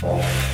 Oh,